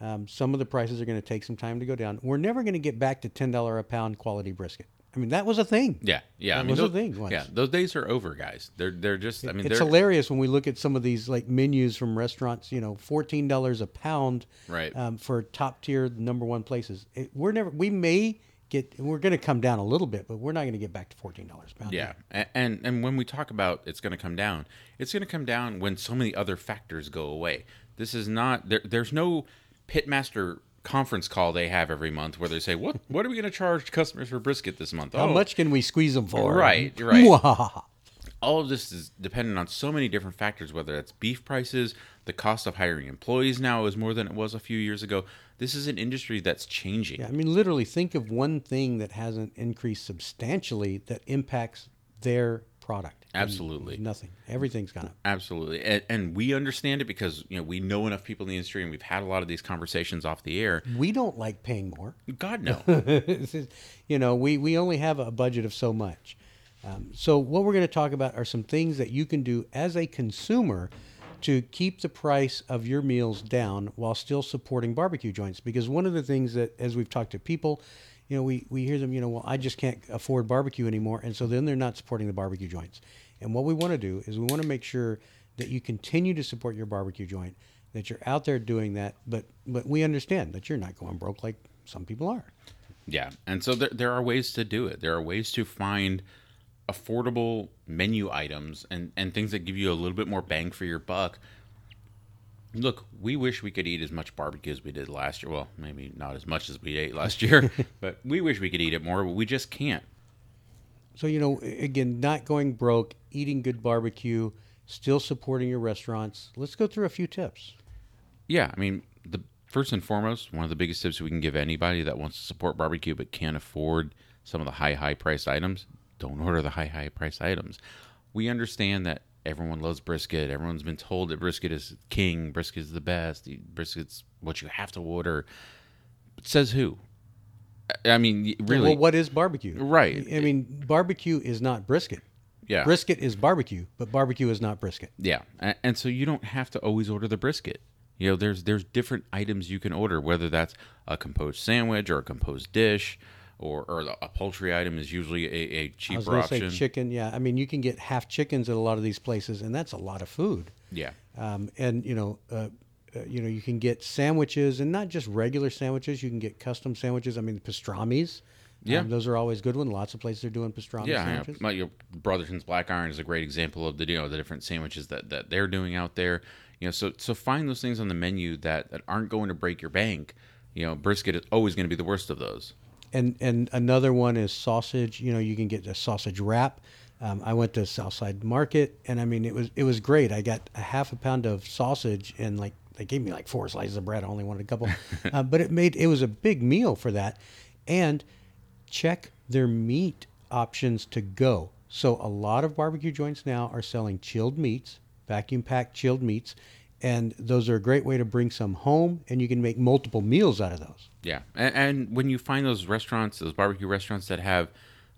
Um, some of the prices are going to take some time to go down. We're never going to get back to ten dollar a pound quality brisket. I mean, that was a thing. Yeah, yeah. That I mean, was a those, thing once. yeah, those days are over, guys. They're they're just. I mean, it's hilarious when we look at some of these like menus from restaurants. You know, fourteen dollars a pound, Right. Um, for top tier number one places. It, we're never. We may get. We're going to come down a little bit, but we're not going to get back to fourteen dollars a pound. Yeah, A- and and when we talk about it's going to come down, it's going to come down when so many other factors go away. This is not there. There's no pitmaster conference call they have every month where they say what what are we going to charge customers for brisket this month? How Oh, much can we squeeze them for? Right, right. All of this is dependent on so many different factors, whether that's beef prices, the cost of hiring employees now is more than it was a few years ago. This is an industry that's changing. Yeah, I mean, literally, think of one thing that hasn't increased substantially that impacts their product. And Absolutely. nothing. Everything's gone up. Absolutely, and, and we understand it because you know we know enough people in the industry, and we've had a lot of these conversations off the air. We don't like paying more. God no, you know, we, we only have a budget of so much. Um, so, what we're going to talk about are some things that you can do as a consumer to keep the price of your meals down while still supporting barbecue joints. Because one of the things that, as we've talked to people, you know, we, we hear them, you know, well, I just can't afford barbecue anymore. And so then they're not supporting the barbecue joints. And what we want to do is we want to make sure that you continue to support your barbecue joint, that you're out there doing that. But, but we understand that you're not going broke like some people are. yeah, and so there there are ways to do it. There are ways to find affordable menu items and and things that give you a little bit more bang for your buck. Look, we wish we could eat as much barbecue as we did last year. Well, maybe not as much as we ate last year, but we wish we could eat it more, but we just can't. So, you know, again, not going broke, eating good barbecue, still supporting your restaurants. Let's go through a few tips. Yeah, I mean, the first and foremost, one of the biggest tips we can give anybody that wants to support barbecue but can't afford some of the high, high priced items, don't order the high, high price items. We understand that everyone loves brisket. Everyone's been told that brisket is king, brisket is the best, brisket's what you have to order. But says who? I- mean, really, Well, what is barbecue? Right. I mean, barbecue is not brisket. yeah. Brisket is barbecue, but barbecue is not brisket. Yeah, and so you don't have to always order the brisket. You know, there's there's different items you can order, whether that's a composed sandwich or a composed dish, or or a poultry item is usually a, was cheaper to say option. chicken. Yeah. I mean, you can get half chickens at a lot of these places, and that's a lot of food. yeah, Um, and you know, uh, uh, you know, you can get sandwiches, and not just regular sandwiches. You can get custom sandwiches. I mean, pastrami's. Yeah. Um, those are always good ones. Lots of places are doing pastrami yeah. sandwiches. yeah. My, your Brotherton's Black Iron is a great example of the you know the different sandwiches that that they're doing out there. You know, so so find those things on the menu that that aren't going to break your bank. You know, brisket is always going to be the worst of those. And and another one is sausage. You know, you can get a sausage wrap. Um, I went to Southside Market, and I mean, it was it was great. I got a half a pound of sausage, and like they gave me like four slices of bread. I only wanted a couple, uh, but it made it was a big meal for that. And check their meat options to go. So a lot of barbecue joints now are selling chilled meats, vacuum packed chilled meats, and those are a great way to bring some home, and you can make multiple meals out of those. Yeah, and, and when you find those restaurants, those barbecue restaurants that have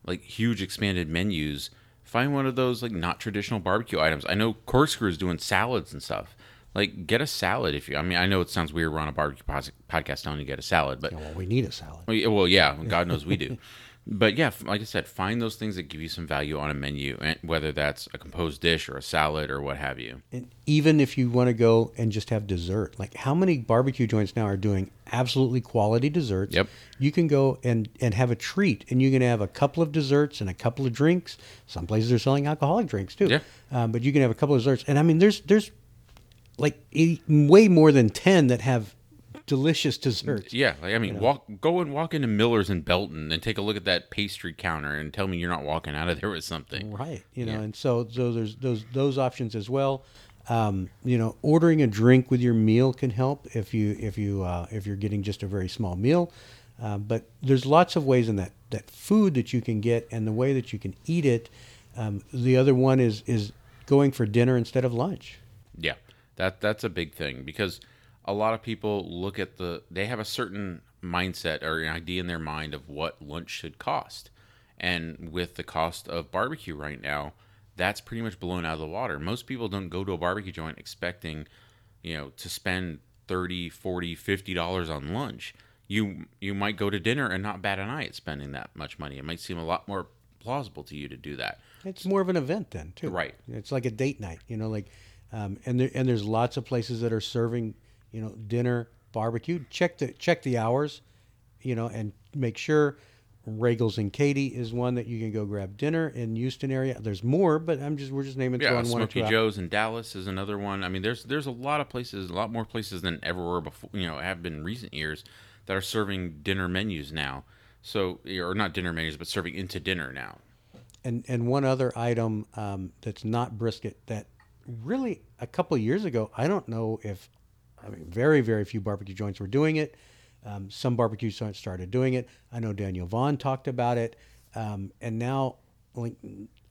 like huge expanded menus, find one of those like not traditional barbecue items. I know Corkscrew is doing salads and stuff. Like, get a salad if you. I mean, I know it sounds weird. We're on a barbecue podcast telling you get a salad, but Well, we need a salad. well, yeah, well, yeah, God knows we do. but yeah, like I said, find those things that give you some value on a menu, and whether that's a composed dish or a salad or what have you. And even if you want to go and just have dessert, like how many barbecue joints now are doing absolutely quality desserts? Yep. You can go and, and have a treat, and you can have a couple of desserts and a couple of drinks. Some places are selling alcoholic drinks too. Yeah. Um, but you can have a couple of desserts, and I mean, there's there's like way more than ten that have delicious desserts. Yeah, like, I mean, walk go and walk into Miller's in Belton and take a look at that pastry counter and tell me you're not walking out of there with something. Right. You know, Yeah. and so so there's those those options as well. Um, you know, ordering a drink with your meal can help if you if you uh, if you're getting just a very small meal. Uh, but there's lots of ways in that that food that you can get and the way that you can eat it. Um, the other one is is going for dinner instead of lunch. Yeah, that that's a big thing because a lot of people look at the they have a certain mindset or an idea in their mind of what lunch should cost, and with the cost of barbecue right now, that's pretty much blown out of the water. Most people don't go to a barbecue joint expecting, you know, to spend 30, 40, 50 dollars on lunch. You you might go to dinner and not bat an eye at spending that much money. It might seem a lot more plausible to you to do that. It's more of an event then too. Right. It's like a date night, you know, like, um, and there and there's lots of places that are serving, you know, dinner, barbecue. Check the check the hours, you know, and make sure. Roegels and Katy is one that you can go grab dinner in Houston area. There's more, but I'm just we're just naming Yeah, throwing one Smoky out. Joe's in Dallas is another one. I mean, there's there's a lot of places, a lot more places than ever were before. You know, have been in recent years that are serving dinner menus now. So, or not dinner menus, but serving into dinner now. And and one other item um, that's not brisket that really a couple of years ago I don't know if I mean very very few barbecue joints were doing it. Um, some barbecue joints started doing it. I know Daniel Vaughn talked about it, um, and now like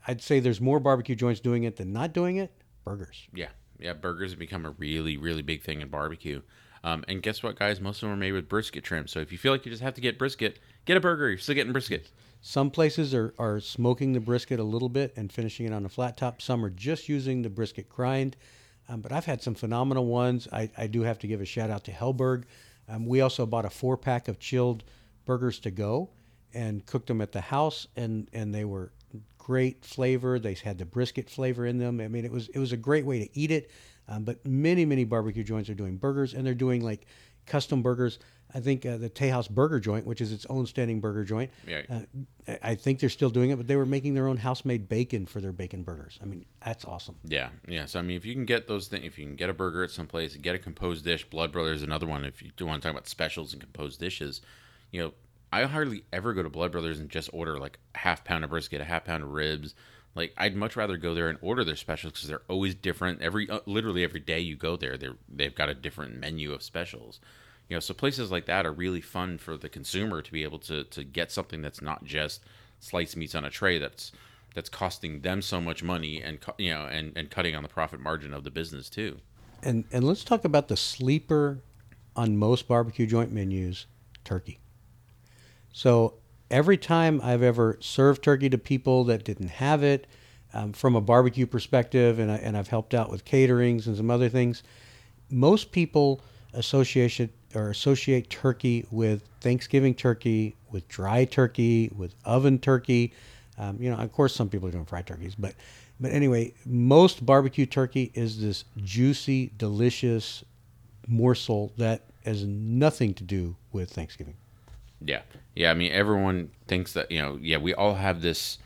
I'd say there's more barbecue joints doing it than not doing it. Burgers. Yeah, yeah, burgers have become a really, really big thing in barbecue. Um, and guess what, guys? Most of them are made with brisket trim. So if you feel like you just have to get brisket, get a burger. You're still getting brisket. Some places are, are smoking the brisket a little bit and finishing it on a flat top. Some are just using the brisket grind. Um, but I've had some phenomenal ones. I, I do have to give a shout out to Helberg. Um, we also bought a four pack of chilled burgers to go and cooked them at the house, and, and they were great flavor. They had the brisket flavor in them. I mean, it was it was a great way to eat it. Um, but many many barbecue joints are doing burgers, and they're doing like custom burgers. I think uh, the Tejas Burger Joint, which is its own standing burger joint, Yeah. uh, I- think they're still doing it, but they were making their own house made bacon for their bacon burgers. I mean, that's awesome. Yeah, yeah. So I mean, if you can get those things, if you can get a burger at some place, get a composed dish. Blood Brothers is another one. If you do want to talk about specials and composed dishes, you know, I hardly ever go to Blood Brothers and just order like a half pound of brisket, a half pound of ribs. Like I'd much rather go there and order their specials because they're always different. Every uh, literally every day you go there, they they've got a different menu of specials. You know, so places like that are really fun for the consumer to be able to to get something that's not just sliced meats on a tray. That's that's costing them so much money and you know and, and cutting on the profit margin of the business too. And and let's talk about the sleeper on most barbecue joint menus, turkey. So every time I've ever served turkey to people that didn't have it, um, from a barbecue perspective, and I, and I've helped out with caterings and some other things, most people associate or associate turkey with Thanksgiving turkey, with dry turkey, with oven turkey. Um, you know, of course, some people are doing fried turkeys, but but anyway, most barbecue turkey is this juicy, delicious morsel that has nothing to do with Thanksgiving. Yeah, yeah. I mean, everyone thinks that you know. Yeah, we all have this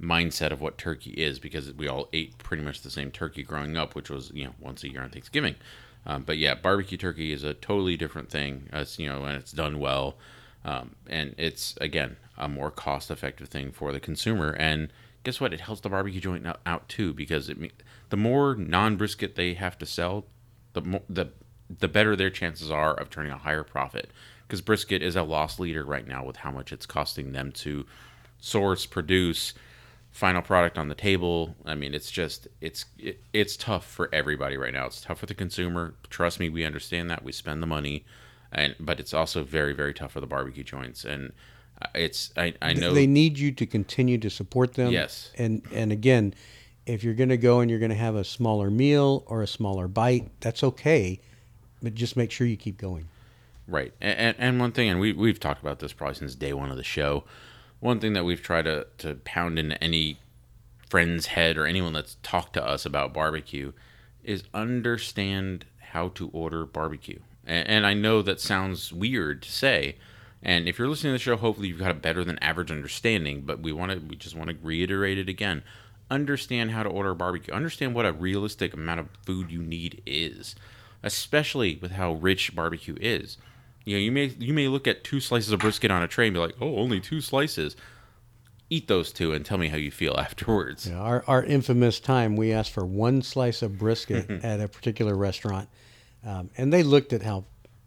mindset of what turkey is because we all ate pretty much the same turkey growing up, which was you know once a year on Thanksgiving. Um, but yeah, barbecue turkey is a totally different thing. You know, and it's done well, um, and it's again a more cost-effective thing for the consumer. And guess what? It helps the barbecue joint out, out too because it the more non-brisket they have to sell, the more the the better their chances are of turning a higher profit. Because brisket is a loss leader right now with how much it's costing them to source, produce, final product on the table. I mean, it's just it's it, it's tough for everybody right now. It's tough for the consumer. Trust me, we understand that. We spend the money, and but it's also very very tough for the barbecue joints. And uh, it's I I know they need you to continue to support them. Yes. And and again, if you're going to go and you're going to have a smaller meal or a smaller bite, that's okay, but just make sure you keep going. Right, and, and, and one thing, and we we've talked about this probably since day one of the show, one thing that we've tried to, to pound into any friend's head or anyone that's talked to us about barbecue is understand how to order barbecue. And, and I know that sounds weird to say. And if you're listening to the show, hopefully you've got a better than average understanding. But we want to, we just want to reiterate it again. Understand how to order barbecue. Understand what a realistic amount of food you need is, especially with how rich barbecue is. You know, you may you may look at two slices of brisket on a tray and be like, "Oh, only two slices." Eat those two and tell me how you feel afterwards. Yeah, our, our infamous time, we asked for one slice of brisket at a particular restaurant, um, and they looked at how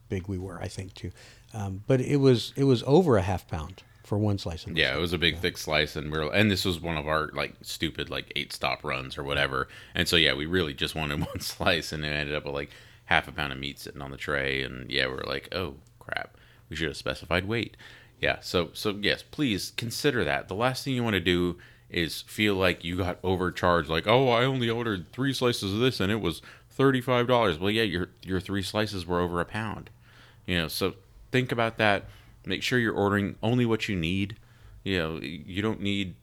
big we were, I think, too. Um, but it was it was over a half pound for one slice of. Yeah, it was a big thick slice, and we're and this was one of our like stupid like eight stop runs or whatever, and so yeah, we really just wanted one slice, and it ended up with like half a pound of meat sitting on the tray, and yeah, we are like, oh crap, we should have specified weight. Yeah, so so yes, please consider that. The last thing you want to do is feel like you got overcharged, like oh, I only ordered three slices of this and it was thirty five dollars. Well, yeah, your your three slices were over a pound. You know, so think about that. Make sure you're ordering only what you need. You know, you don't need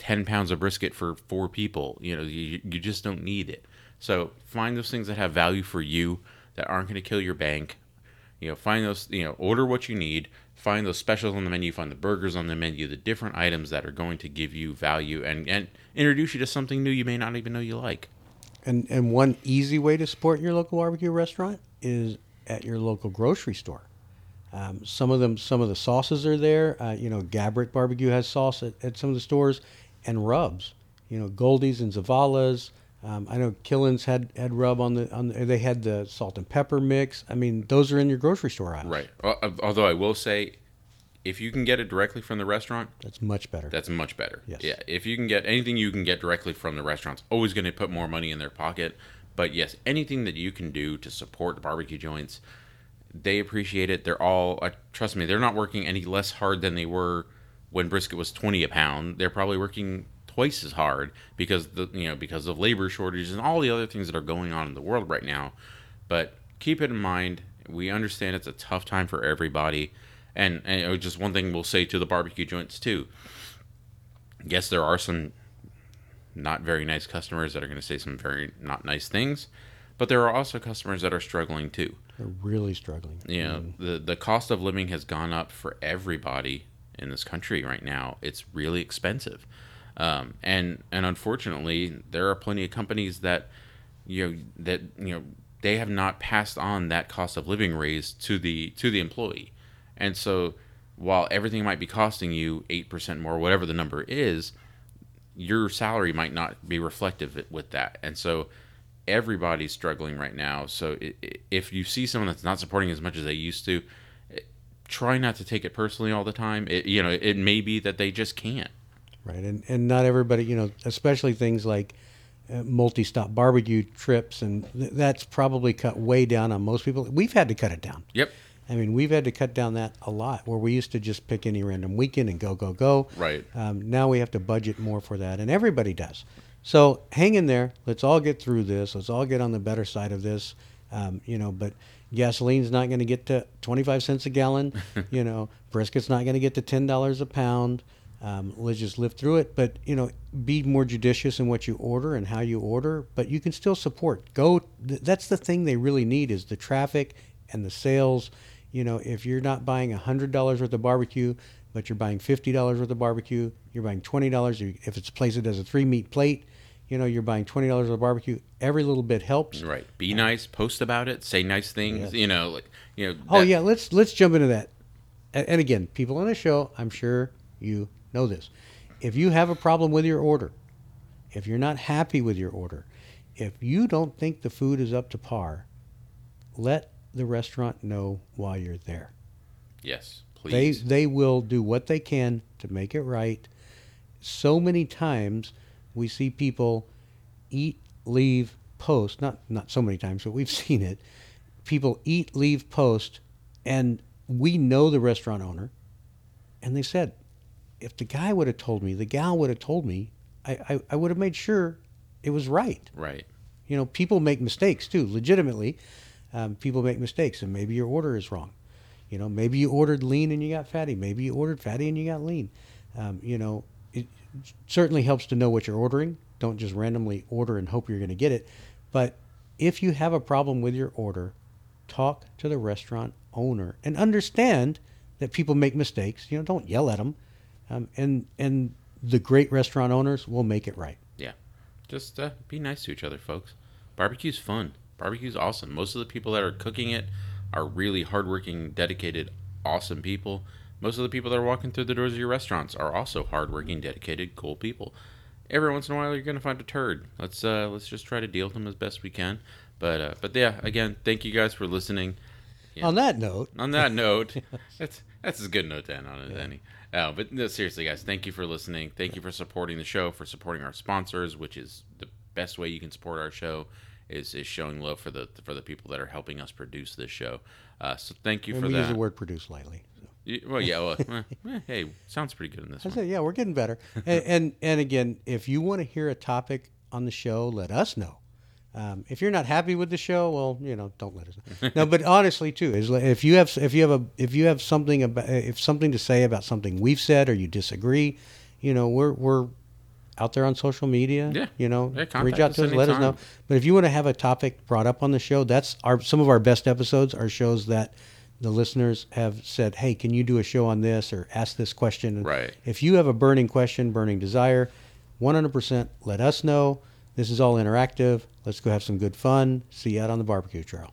10 pounds of brisket for four people. You know, you, you just don't need it. So find those things that have value for you that aren't going to kill your bank. You know, find those, you know, order what you need, find those specials on the menu, find the burgers on the menu, the different items that are going to give you value and, and introduce you to something new you may not even know you like. And and one easy way to support your local barbecue restaurant is at your local grocery store. Um, some of them, some of the sauces are there. Uh, you know, Gabrick Barbecue has sauce at, at some of the stores, and rubs. You know, Goldee's and Zavala's. Um, I know Killen's had, had rub on the on. The, they had the salt and pepper mix. I mean, those are in your grocery store aisles. Right. Although I will say, if you can get it directly from the restaurant, that's much better. That's much better. Yes. Yeah. If you can get anything you can get directly from the restaurant's always going to put more money in their pocket. But yes, anything that you can do to support the barbecue joints, they appreciate it. They're all uh, trust me, they're not working any less hard than they were when brisket was 20 a pound. They're probably working twice as hard because the you know because of labor shortages and all the other things that are going on in the world right now. But keep it in mind. We understand it's a tough time for everybody, and, and just one thing we'll say to the barbecue joints too. Yes, there are some not very nice customers that are going to say some very not nice things, but there are also customers that are struggling too. They're really struggling. You know, mm. the the cost of living has gone up for everybody in this country right now. It's really expensive. Um, and and unfortunately, there are plenty of companies that you know that you know they have not passed on that cost of living raise to the to the employee, and so while everything might be costing you eight percent more, whatever the number is, your salary might not be reflective with that, and so everybody's struggling right now. So if you see someone that's not supporting as much as they used to, try not to take it personally all the time. It, you know, it may be that they just can't right? And and not everybody, you know, especially things like uh, multi-stop barbecue trips, and th- that's probably cut way down on most people. We've had to cut it down. Yep. I mean, we've had to cut down that a lot. Where we used to just pick any random weekend and go, go, go. Right. Um, now we have to budget more for that, and everybody does. So hang in there. Let's all get through this. Let's all get on the better side of this. Um, you know, but gasoline's not going to get to 25 cents a gallon. you know, brisket's not going to get to $10 a pound. Um, let's just live through it. But you know, be more judicious in what you order and how you order. But you can still support. Go. Th- that's the thing they really need is the traffic and the sales. You know, if you're not buying hundred dollars worth of barbecue, but you're buying fifty dollars worth of barbecue, you're buying twenty dollars. If it's a place that does a three meat plate, you know, you're buying twenty dollars of barbecue. Every little bit helps. Right. Be nice. Post about it. Say nice things. Yes. You know, like you know. Oh yeah. Let's let's jump into that. And, and again, people on the show, I'm sure you Know this. If you have a problem with your order, if you're not happy with your order, if you don't think the food is up to par, let the restaurant know while you're there. Yes, please. They they will do what they can to make it right. So many times we see people eat, leave, post, not not so many times, but we've seen it. People eat, leave, post, and we know the restaurant owner, and they said, if the guy would have told me, the gal would have told me, I, I, I would have made sure it was right. Right. You know, people make mistakes too, legitimately. Um, people make mistakes, and maybe your order is wrong. You know, maybe you ordered lean and you got fatty. Maybe you ordered fatty and you got lean. Um, you know, it certainly helps to know what you're ordering. Don't just randomly order and hope you're going to get it. But if you have a problem with your order, talk to the restaurant owner and understand that people make mistakes. You know, don't yell at them. Um, and and the great restaurant owners will make it right. Yeah. Just uh, be nice to each other, folks. Barbecue's fun. Barbecue's awesome. Most of the people that are cooking it are really hardworking, dedicated, awesome people. Most of the people that are walking through the doors of your restaurants are also hardworking, dedicated, cool people. Every once in a while, you're gonna find a turd. Let's uh, let's just try to deal with them as best we can. But uh, but yeah, again, thank you guys for listening. Yeah. On that note, On that note, that's that's as good a note to end on as any. No, but no, seriously, guys, thank you for listening. Thank you for supporting the show, for supporting our sponsors, which is the best way you can support our show is is showing love for the for the people that are helping us produce this show. Uh, so thank you and for we that. use the word produce lightly. So. Well, yeah. Well, eh, eh, hey, sounds pretty good in this I one. said, yeah, we're getting better. and, and and again, if you want to hear a topic on the show, let us know. Um, if you're not happy with the show, well, you know, don't let us know. no, but honestly, too, is if you have if you have a if you have something about if something to say about something we've said or you disagree, you know, we're we're out there on social media. Yeah. you know, Yeah, reach out us to us, let us know. But if you want to have a topic brought up on the show, that's our some of our best episodes are shows that the listeners have said, "Hey, can you do a show on this or ask this question?" Right. If you have a burning question, burning desire, 100% let us know. This is all interactive. Let's go have some good fun. See you out on the barbecue trail.